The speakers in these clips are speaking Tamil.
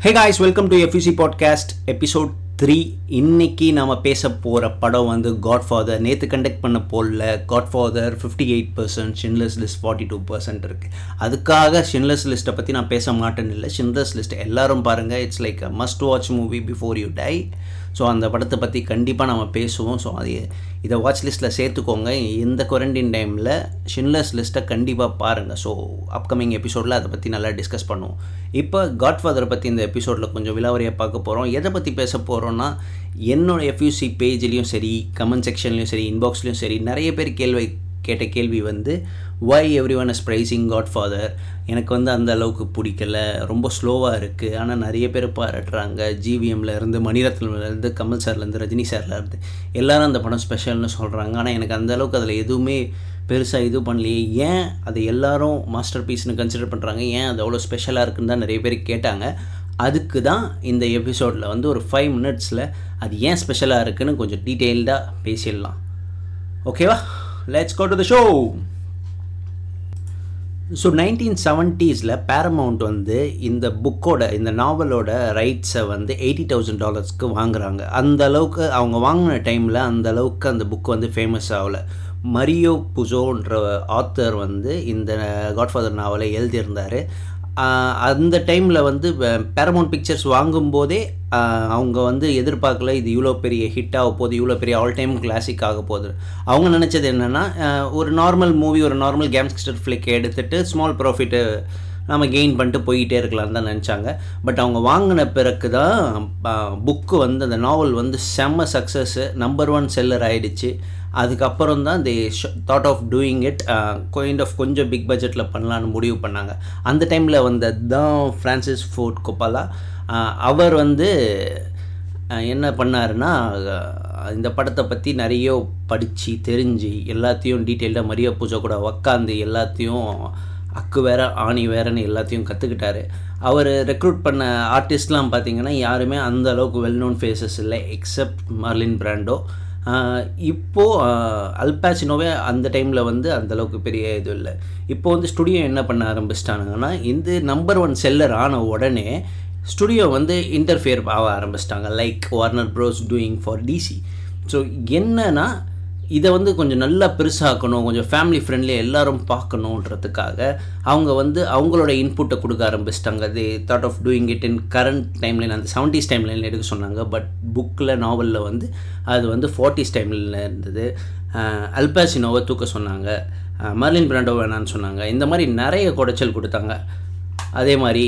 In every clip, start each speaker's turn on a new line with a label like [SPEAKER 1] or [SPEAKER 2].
[SPEAKER 1] Hey guys welcome to FUC podcast episode three இன்னைக்கு நாம் பேச போகிற படம் வந்து காட் ஃபாதர் நேற்று கண்டக்ட் பண்ண போலில் Godfather fifty eight percent Schindler's list forty two percent இருக்குது அதுக்காக ஷின்லஸ் லிஸ்ட்டை பற்றி நான் பேச மாட்டேன்னு இல்லை. ஷின்லஸ் லிஸ்ட் எல்லாரும் பாருங்கள் it's like a must watch movie before you die so அந்த படத்தை பற்றி கண்டிப்பாக நம்ம பேசுவோம். ஸோ அது இதை வாட்ச் லிஸ்ட்டில் சேர்த்துக்கோங்க. இந்த குவாரண்டைன் டைமில் ஷின்லஸ் லிஸ்ட்டை கண்டிப்பாக பாருங்கள் ஸோ அப்கமிங் எபிசோடில் அதை பற்றி நல்லா டிஸ்கஸ் பண்ணுவோம். இப்போ காட்ஃபாதரை பற்றி இந்த எபிசோடில் கொஞ்சம் விலாவரியாக பார்க்க போகிறோம் எதை பற்றி பேச போகிறோன்னா என்னோட எஃப்யூசி பேஜ்லேயும் சரி கமெண்ட் செக்ஷன்லேயும் சரி இன்பாக்ஸ்லேயும் சரி நிறைய பேர் கேள்வி கேட்ட கேள்வி வந்து why everyone is praising Godfather எனக்கு வந்து அந்த அளவுக்கு பிடிக்கல. ரொம்ப ஸ்லோவாக இருக்குது ஆனால் நிறைய பேர் பாராட்டுறாங்க. ஜிவிஎம்ல இருந்து மணிரத்னம்லேருந்து கமல் சார்லேருந்து ரஜினி சார்லேருந்து எல்லாரும் அந்த படம் ஸ்பெஷல்னு சொல்கிறாங்க ஆனால் எனக்கு அந்த அளவுக்கு அதில் எதுவுமே பெருசாக இது பண்ணலையே. ஏன் அதை எல்லாரும் மாஸ்டர் பீஸ்னு கன்சிடர் பண்ணுறாங்க ஏன் அது அவ்வளோ ஸ்பெஷலாக இருக்குன்னு தான் நிறைய பேர் கேட்டாங்க. அதுக்கு தான் இந்த எபிசோடில் வந்து ஒரு ஃபைவ் மினிட்ஸில் அது ஏன் ஸ்பெஷலாக இருக்குதுன்னு கொஞ்சம் டீட்டெயில்டாக பேசிடலாம். ஓகேவா let's go to the show so nineteen செவன்ட்டீஸில் Paramount வந்து இந்த புக்கோட இந்த நாவலோட ரைட்ஸை வந்து எயிட்டி தௌசண்ட் டாலர்ஸ்க்கு வாங்குறாங்க. அந்த அளவுக்கு அவங்க வாங்கின டைமில் அந்த அளவுக்கு அந்த புக் வந்து ஃபேமஸ் ஆகலை. மரியோ புஜோன்ற ஆத்தர் வந்து இந்த காட்ஃபாதர் நாவலை எழுதியிருந்தார். அந்த டைமில் வந்து பேரமௌண்ட் பிக்சர்ஸ் வாங்கும்போதே அவங்க வந்து எதிர்பார்க்கல இது இவ்வளோ பெரிய ஹிட் ஆக போகுது இவ்வளோ பெரிய ஆல் டைம் கிளாசிக் ஆக போகுது. அவங்க நினச்சது என்னென்னா ஒரு நார்மல் மூவி ஒரு நார்மல் கேம்ஸ்டர் ஃப்ளிக் எடுத்துகிட்டு ஸ்மால் ப்ராஃபிட்டு நம்ம கெயின் பண்ணிட்டு போயிட்டே இருக்கலாம்னு தான் நினச்சாங்க. பட் அவங்க வாங்கின பிறகு தான் புக்கு வந்து அந்த நாவல் வந்து செம்ம சக்ஸஸ்ஸு நம்பர் ஒன் செல்லர் ஆகிடுச்சு அதுக்கப்புறம் தான் the thought of doing it kind of கொஞ்சம் பிக் பட்ஜெட்டில் பண்ணலான்னு முடிவு பண்ணாங்க. அந்த டைமில் வந்த தான் ஃப்ரான்சிஸ் ஃபோர்ட் கொப்பாலா அவர் வந்து uh, என்ன பண்ணாருன்னா uh, இந்த படத்தை பற்றி நிறைய படித்து தெரிஞ்சு எல்லாத்தையும் டீட்டெயில்டாக மரியா பூஜை கூட உக்காந்து எல்லாத்தையும் அக்கு வேற ஆணி வேறன்னு எல்லாத்தையும் கற்றுக்கிட்டாரு அவர் ரெக்ரூட் பண்ண ஆர்டிஸ்ட்லாம் பார்த்தீங்கன்னா யாருமே அந்த அளவுக்கு வெல் நோன் ஃபேஸஸ் இல்லை எக்ஸப்ட் மர்லின் பிராண்டோ இப்போது அல்பாசினோவே அந்த டைமில் வந்து அந்தளவுக்கு பெரிய இது இல்லை. இப்போ வந்து ஸ்டுடியோ என்ன பண்ண ஆரம்பிச்சிட்டாங்கன்னா இந்த நம்பர் ஒன் செல்லர் ஆன உடனே ஸ்டுடியோ வந்து இன்டர்ஃபியர் ஆக ஆரம்பிச்சிட்டாங்க like Warner Bros doing for DC so என்னன்னா இதை வந்து கொஞ்சம் நல்லா பெருசாக்கணும் கொஞ்சம் ஃபேமிலி ஃப்ரெண்ட்லி எல்லோரும் பார்க்கணுன்றதுக்காக அவங்க வந்து அவங்களோட இன்புட்டை கொடுக்க ஆரம்பிச்சிட்டாங்க. The thought of doing it in current timeline அந்த செவன்டிஸ் டைம்லைன் எடுக்க சொன்னாங்க. பட் புக்கில் நாவலில் வந்து அது வந்து ஃபார்ட்டிஸ் டைம்லைனில் இருந்தது. அல்பாசினோவை தூக்க சொன்னாங்க. மர்லின் பிராண்டோ வேணான்னு சொன்னாங்க. இந்த மாதிரி நிறைய குடைச்சல் கொடுத்தாங்க. அதே மாதிரி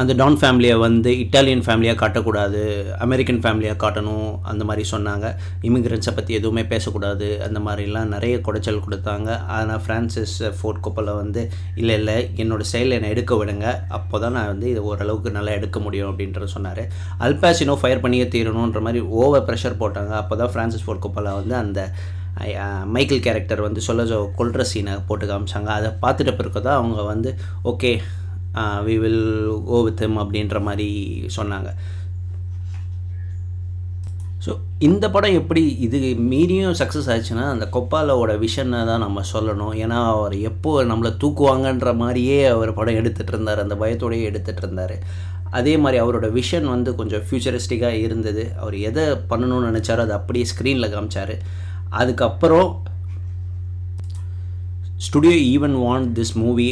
[SPEAKER 1] அந்த டான் ஃபேமிலியை வந்து இட்டாலியன் ஃபேமிலியாக காட்டக்கூடாது அமெரிக்கன் ஃபேமிலியாக காட்டணும் அந்த மாதிரி சொன்னாங்க. இமிக்ரெண்ட்ஸை பற்றி எதுவுமே பேசக்கூடாது அந்த மாதிரிலாம் நிறைய குடைச்சல் கொடுத்தாங்க. ஆனால் ஃப்ரான்சிஸ் ஃபோர்ட் கொப்பலை வந்து இல்லை இல்லை என்னோடய செயலை என்னை எடுக்க விடுங்க. அப்போ தான் நான் வந்து இது ஓரளவுக்கு நல்லா எடுக்க முடியும் அப்படின்றத சொன்னார். அல்பாசினோ ஃபயர் பண்ணியே தீரணுன்ற மாதிரி ஓவர் ப்ரெஷர் போட்டாங்க. அப்போ தான் ஃப்ரான்சிஸ் ஃபோர்ட் கொப்பலா வந்து அந்த மைக்கேல் கேரக்டர் வந்து சொல்ல கொல்ற சீனை போட்டு காமிச்சாங்க. அதை பார்த்துட்ட பிறகு தான் அவங்க வந்து okay we will go with him அப்படின்ற மாதிரி சொன்னாங்க. ஸோ இந்த படம் எப்படி இது மீறியும் சக்ஸஸ் ஆச்சுன்னா அந்த கொப்பாலோட விஷனை தான் நம்ம சொல்லணும். ஏன்னா அவர் எப்போ நம்மளை தூக்குவாங்கன்ற மாதிரியே அவர் படம் எடுத்துகிட்டு இருந்தார். அந்த பயத்தோடையே எடுத்துகிட்டு இருந்தார். அதே மாதிரி அவரோட விஷன் வந்து கொஞ்சம் ஃப்யூச்சரிஸ்டிக்காக இருந்தது. அவர் எதை பண்ணணும்னு நினச்சாரோ அதை அப்படியே ஸ்க்ரீனில் காமிச்சார். அதுக்கப்புறம் studio even want this movie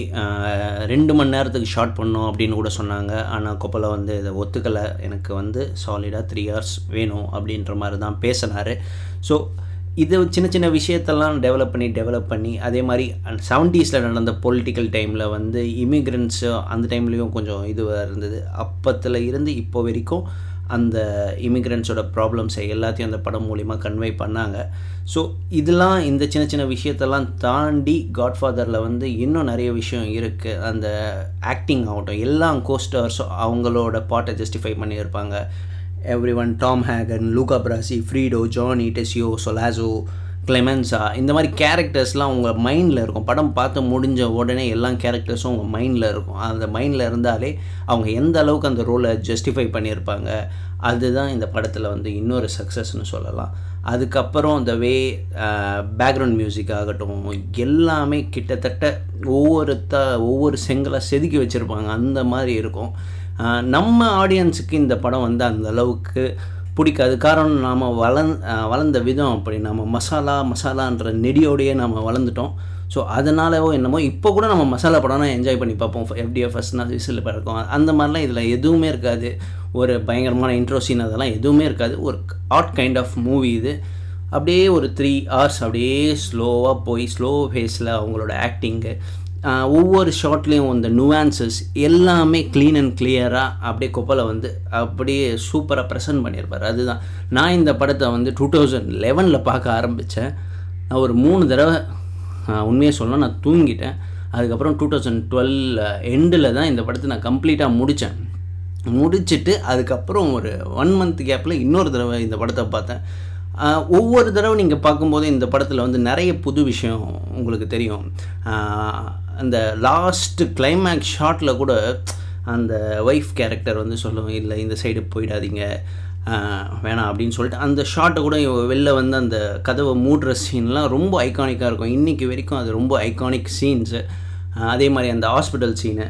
[SPEAKER 1] ரெண்டு மணி நேரத்துக்கு ஷார்ட் பண்ணோம் அப்படின்னு கூட சொன்னாங்க. ஆனால் கொப்பலா வந்து இதை ஒத்துக்கலை. எனக்கு வந்து சாலிடாக த்ரீ ஹவர்ஸ் வேணும் அப்படின்ற மாதிரி தான் பேசினார். ஸோ இது சின்ன சின்ன விஷயத்தெல்லாம் டெவலப் பண்ணி டெவலப் பண்ணி அதே மாதிரி செவன்ட்டீஸில் நடந்த பொலிட்டிக்கல் டைமில் வந்து இமிக்ரெண்ட்ஸு அந்த டைம்லேயும் கொஞ்சம் இதுவாக இருந்தது. அப்பத்தில் இருந்து இப்போ வரைக்கும் அந்த இமிக்ரெண்ட்ஸோட ப்ராப்ளம்ஸை எல்லாத்தையும் அந்த படம் மூலிமா கன்வே பண்ணாங்க. ஸோ இதெல்லாம் இந்த சின்ன சின்ன விஷயத்தெல்லாம் தாண்டி காட்ஃபாதரில் வந்து இன்னும் நிறைய விஷயம் இருக்குது அந்த ஆக்டிங் ஆகட்டும் எல்லா கோஸ்டர்ஸும் அவங்களோட பாட்டை ஜஸ்டிஃபை பண்ணியிருப்பாங்க. Every one Tom Hagen Luca Brasi Fredo Johnny Tessio Solozzo Clemenza இந்த மாதிரி கேரக்டர்ஸ்லாம் உங்கள் மைண்டில் இருக்கும். படம் பார்த்து முடிஞ்ச உடனே எல்லா கேரக்டர்ஸும் உங்கள் மைண்டில் இருக்கும். அந்த மைண்டில் இருந்தாலே அவங்க எந்த அளவுக்கு அந்த ரோலை ஜஸ்டிஃபை பண்ணியிருப்பாங்க அதுதான் இந்த படத்தில் வந்து இன்னொரு சக்ஸஸ்னு சொல்லலாம். அதுக்கப்புறம் இந்த வே பேக்ரவுண்ட் மியூசிக் ஆகட்டும் எல்லாமே கிட்டத்தட்ட ஒவ்வொருத்த ஒவ்வொரு செங்கலாக செதுக்கி வச்சுருப்பாங்க. அந்த மாதிரி இருக்கும். நம்ம ஆடியன்ஸுக்கு இந்த படம் வந்து அந்த அளவுக்கு பிடிக்காது. காரணம் நாம் வளர்ந் வளர்ந்த விதம் அப்படி. நம்ம மசாலா மசாலான்ற நெடியோடையே நம்ம வளர்ந்துட்டோம். ஸோ அதனாலவோ என்னமோ இப்போ கூட நம்ம மசாலா படம்னா என்ஜாய் பண்ணி பார்ப்போம். எஃப்டிஎஃப் ஃபஸ்ட்னா விசில் பறக்கும். அந்த மாதிரிலாம் இதில் எதுவுமே இருக்காது. ஒரு பயங்கரமான இன்ட்ரோ சீன் அதெல்லாம் எதுவுமே இருக்காது. ஒரு ஆர்ட் கைண்ட் ஆஃப் மூவி இது. அப்படியே ஒரு த்ரீ ஹவர்ஸ் அப்படியே ஸ்லோவாக போய் ஸ்லோ ஃபேஸில் அவங்களோட ஆக்டிங்கு ஒவ்வொரு ஷார்ட்லேயும் அந்த நுவான்சஸ் எல்லாமே க்ளீன் அண்ட் கிளியராக அப்படியே கொப்பலை வந்து அப்படியே சூப்பராக ப்ரெசென்ட் பண்ணியிருப்பார். அதுதான். நான் இந்த படத்தை வந்து டூ தௌசண்ட் லெவனில் பார்க்க ஆரம்பித்தேன் நான் ஒரு மூணு தடவை உண்மையாக சொல்லலாம் நான் தூங்கிட்டேன். அதுக்கப்புறம் டூ தௌசண்ட் டுவெல் எண்டில் தான் இந்த படத்தை நான் கம்ப்ளீட்டாக முடித்தேன் முடிச்சுட்டு அதுக்கப்புறம் ஒரு ஒன் மந்த் கேப்பில் இன்னொரு தடவை இந்த படத்தை பார்த்தேன். ஒவ்வொரு தடவை நீங்கள் பார்க்கும்போது இந்த படத்தில் வந்து நிறைய புது விஷயம் உங்களுக்கு தெரியும். அந்த லாஸ்ட்டு கிளைமேக்ஸ் ஷாட்டில் கூட அந்த ஒய்ஃப் கேரக்டர் வந்து சொல்லுவோம் இல்லை இந்த சைடு போயிடாதீங்க. வேணாம் அப்படின்னு சொல்லிட்டு அந்த ஷாட்டை கூட வெளில வந்து அந்த கதவை மூடுற சீன்லாம் ரொம்ப ஐகானிக்காக இருக்கும். இன்றைக்கி வரைக்கும் அது ரொம்ப ஐகானிக் சீன்ஸு அதே மாதிரி அந்த ஹாஸ்பிட்டல் சீனு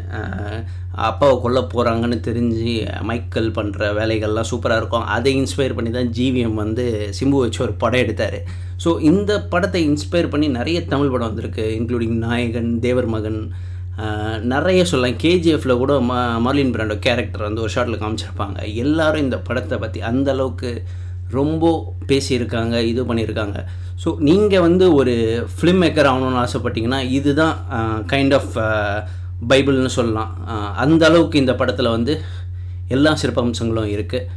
[SPEAKER 1] அப்பாவை கொல்ல போகிறாங்கன்னு தெரிஞ்சு மைக்கல் பண்ணுற வேலைகள்லாம் சூப்பராக இருக்கும். அதை இன்ஸ்பயர் பண்ணி தான் ஜிவிஎம் வந்து சிம்பு வச்சு ஒரு படம் எடுத்தார். ஸோ இந்த படத்தை இன்ஸ்பயர் பண்ணி நிறைய தமிழ் படம் வந்திருக்கு இன்க்ளூடிங் நாயகன் தேவர் மகன் நிறைய சொல்லலாம். கேஜிஎஃப்ல கூட ம மார்லின் பிராண்டோ கேரக்டர் வந்து ஒரு ஷார்ட்டில் காமிச்சிருப்பாங்க. எல்லோரும் இந்த படத்தை பற்றி அந்த அளவுக்கு ரொம்ப பேசியிருக்காங்க இது பண்ணியிருக்காங்க. ஸோ நீங்கள் வந்து ஒரு ஃபிலிம் மேக்கர் ஆகணும்னு ஆசைப்பட்டிங்கன்னா இதுதான் கைண்ட் ஆஃப் பைபிள்னு சொல்லலாம். அந்த அளவுக்கு இந்த படத்தில் வந்து எல்லா சிறப்பம்சங்களும் இருக்குது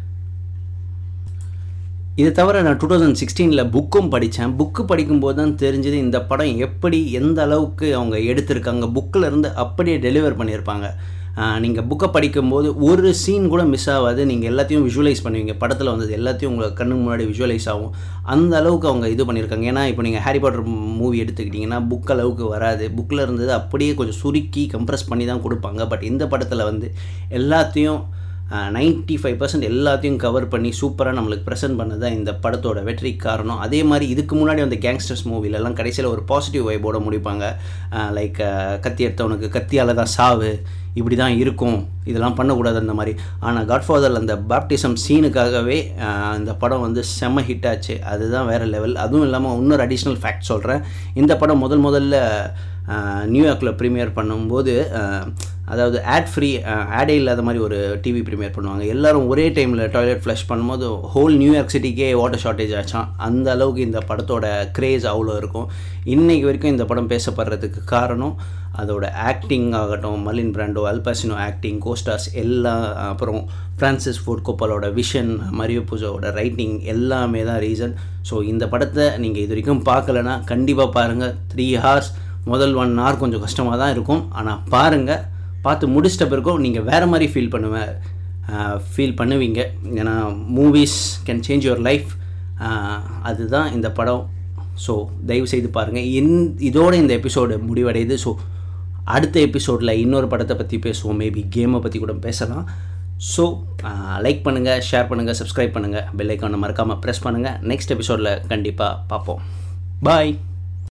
[SPEAKER 1] இது தவிர நான் டூ தௌசண்ட் சிக்ஸ்டீனில் புக்கும் படித்தேன். புக்கு படிக்கும்போது தான் தெரிஞ்சது இந்த படம் எப்படி எந்த அளவுக்கு அவங்க எடுத்திருக்காங்க. புக்கில் இருந்து அப்படியே டெலிவர் பண்ணியிருப்பாங்க. நீங்கள் புக்கை படிக்கும்போது ஒரு சீன் கூட மிஸ் ஆகாது. நீங்கள் எல்லாத்தையும் விஷுவலைஸ் பண்ணுவீங்க. படத்தில் வந்தது எல்லாத்தையும் உங்கள் கண்ணுக்கு முன்னாடி விஷுவலைஸ் ஆகும். அந்த அளவுக்கு அவங்க இது பண்ணியிருக்காங்க. ஏன்னா இப்போ நீங்கள் ஹாரி பாட்டர் மூவி எடுத்துக்கிட்டிங்கன்னா புக் அளவுக்கு வராது. புக்கில் இருந்தது அப்படியே கொஞ்சம் சுருக்கி கம்ப்ரெஸ் பண்ணி தான் கொடுப்பாங்க. பட் இந்த படத்தில் வந்து எல்லாத்தையும் நைன்ட்டி ஃபைவ் பர்சன்ட் எல்லாத்தையும் கவர் பண்ணி சூப்பராக நம்மளுக்கு ப்ரெசென்ட் பண்ணது தான் இந்த படத்தோட வெற்றி காரணம். அதே மாதிரி இதுக்கு முன்னாடி வந்த கேங்ஸ்டர்ஸ் மூவிலெல்லாம் கடைசியில் ஒரு பாசிட்டிவ் வைபோட முடிப்பாங்க. லைக் கத்தி எடுத்தவனுக்கு கத்தியால் தான் சாவு இப்படி தான் இருக்கும் இதெல்லாம் பண்ணக்கூடாது அந்த மாதிரி. ஆனால் காட்ஃபாதர் அந்த பேப்டிசம் சீனுக்காகவே அந்த இந்த படம் வந்து செம்ம ஹிட் ஆச்சு. அதுதான் வேறு லெவல் அதுவும் இல்லாமல் இன்னொரு அடிஷ்னல் ஃபேக்ட் சொல்கிறேன் இந்த படம் முதல் முதல்ல நியூயார்க்கில் ப்ரீமியர் பண்ணும்போது அதாவது ஆட் ஃப்ரீ ஆடே இல்லாத மாதிரி ஒரு டிவி ப்ரீமியர் பண்ணுவாங்க. எல்லோரும் ஒரே டைமில் டாய்லெட் ஃப்ளஷ் பண்ணும்போது ஹோல் நியூயார்க் சிட்டிக்கே வாட்டர் ஷார்ட்டேஜ் ஆச்சான் அந்த அளவுக்கு இந்த படத்தோட க்ரேஸ் அவ்வளோ இருக்கும். இன்றைக்கு வரைக்கும் இந்த படம் பேசப்படுறதுக்கு காரணம் அதோட ஆக்டிங் ஆகட்டும் மலின் பிராண்டோ அல்பாசினோ ஆக்டிங் கோஸ்டாஸ் எல்லாம் அப்புறம் ஃப்ரான்சிஸ் ஃபோர்ட் கோப்பாலோட விஷன் மரியோ பூஜாவோட ரைட்டிங் எல்லாமே தான் ரீசன் ஸோ இந்த படத்தை நீங்கள் இது வரைக்கும் பார்க்கலன்னா கண்டிப்பாக பாருங்கள் த்ரீ ஹார்ஸ் முதல் ஒன் ஹவர் கொஞ்சம் கஷ்டமாக தான் இருக்கும். ஆனால் பாருங்கள் பார்த்து முடிச்சிட்ட பிறகும் நீங்கள் வேறு மாதிரி ஃபீல் பண்ணுவேன் ஃபீல் பண்ணுவீங்க. ஏன்னா movies can change your life அதுதான் இந்த படம். ஸோ தயவு செய்து பாருங்கள் இன் இதோட இந்த எபிசோடு முடிவடையுது. ஸோ அடுத்த எபிசோடில் இன்னொரு படத்தை பற்றி பேசுவோம். மேபி கேமை பற்றி கூட பேசலாம். ஸோ லைக் பண்ணுங்கள் ஷேர் பண்ணுங்கள் சப்ஸ்கிரைப் பண்ணுங்கள் பெல் ஐக்கானை மறக்காமல் ப்ரெஸ் பண்ணுங்கள் நெக்ஸ்ட் எபிசோடில் கண்டிப்பாக பார்ப்போம். பாய்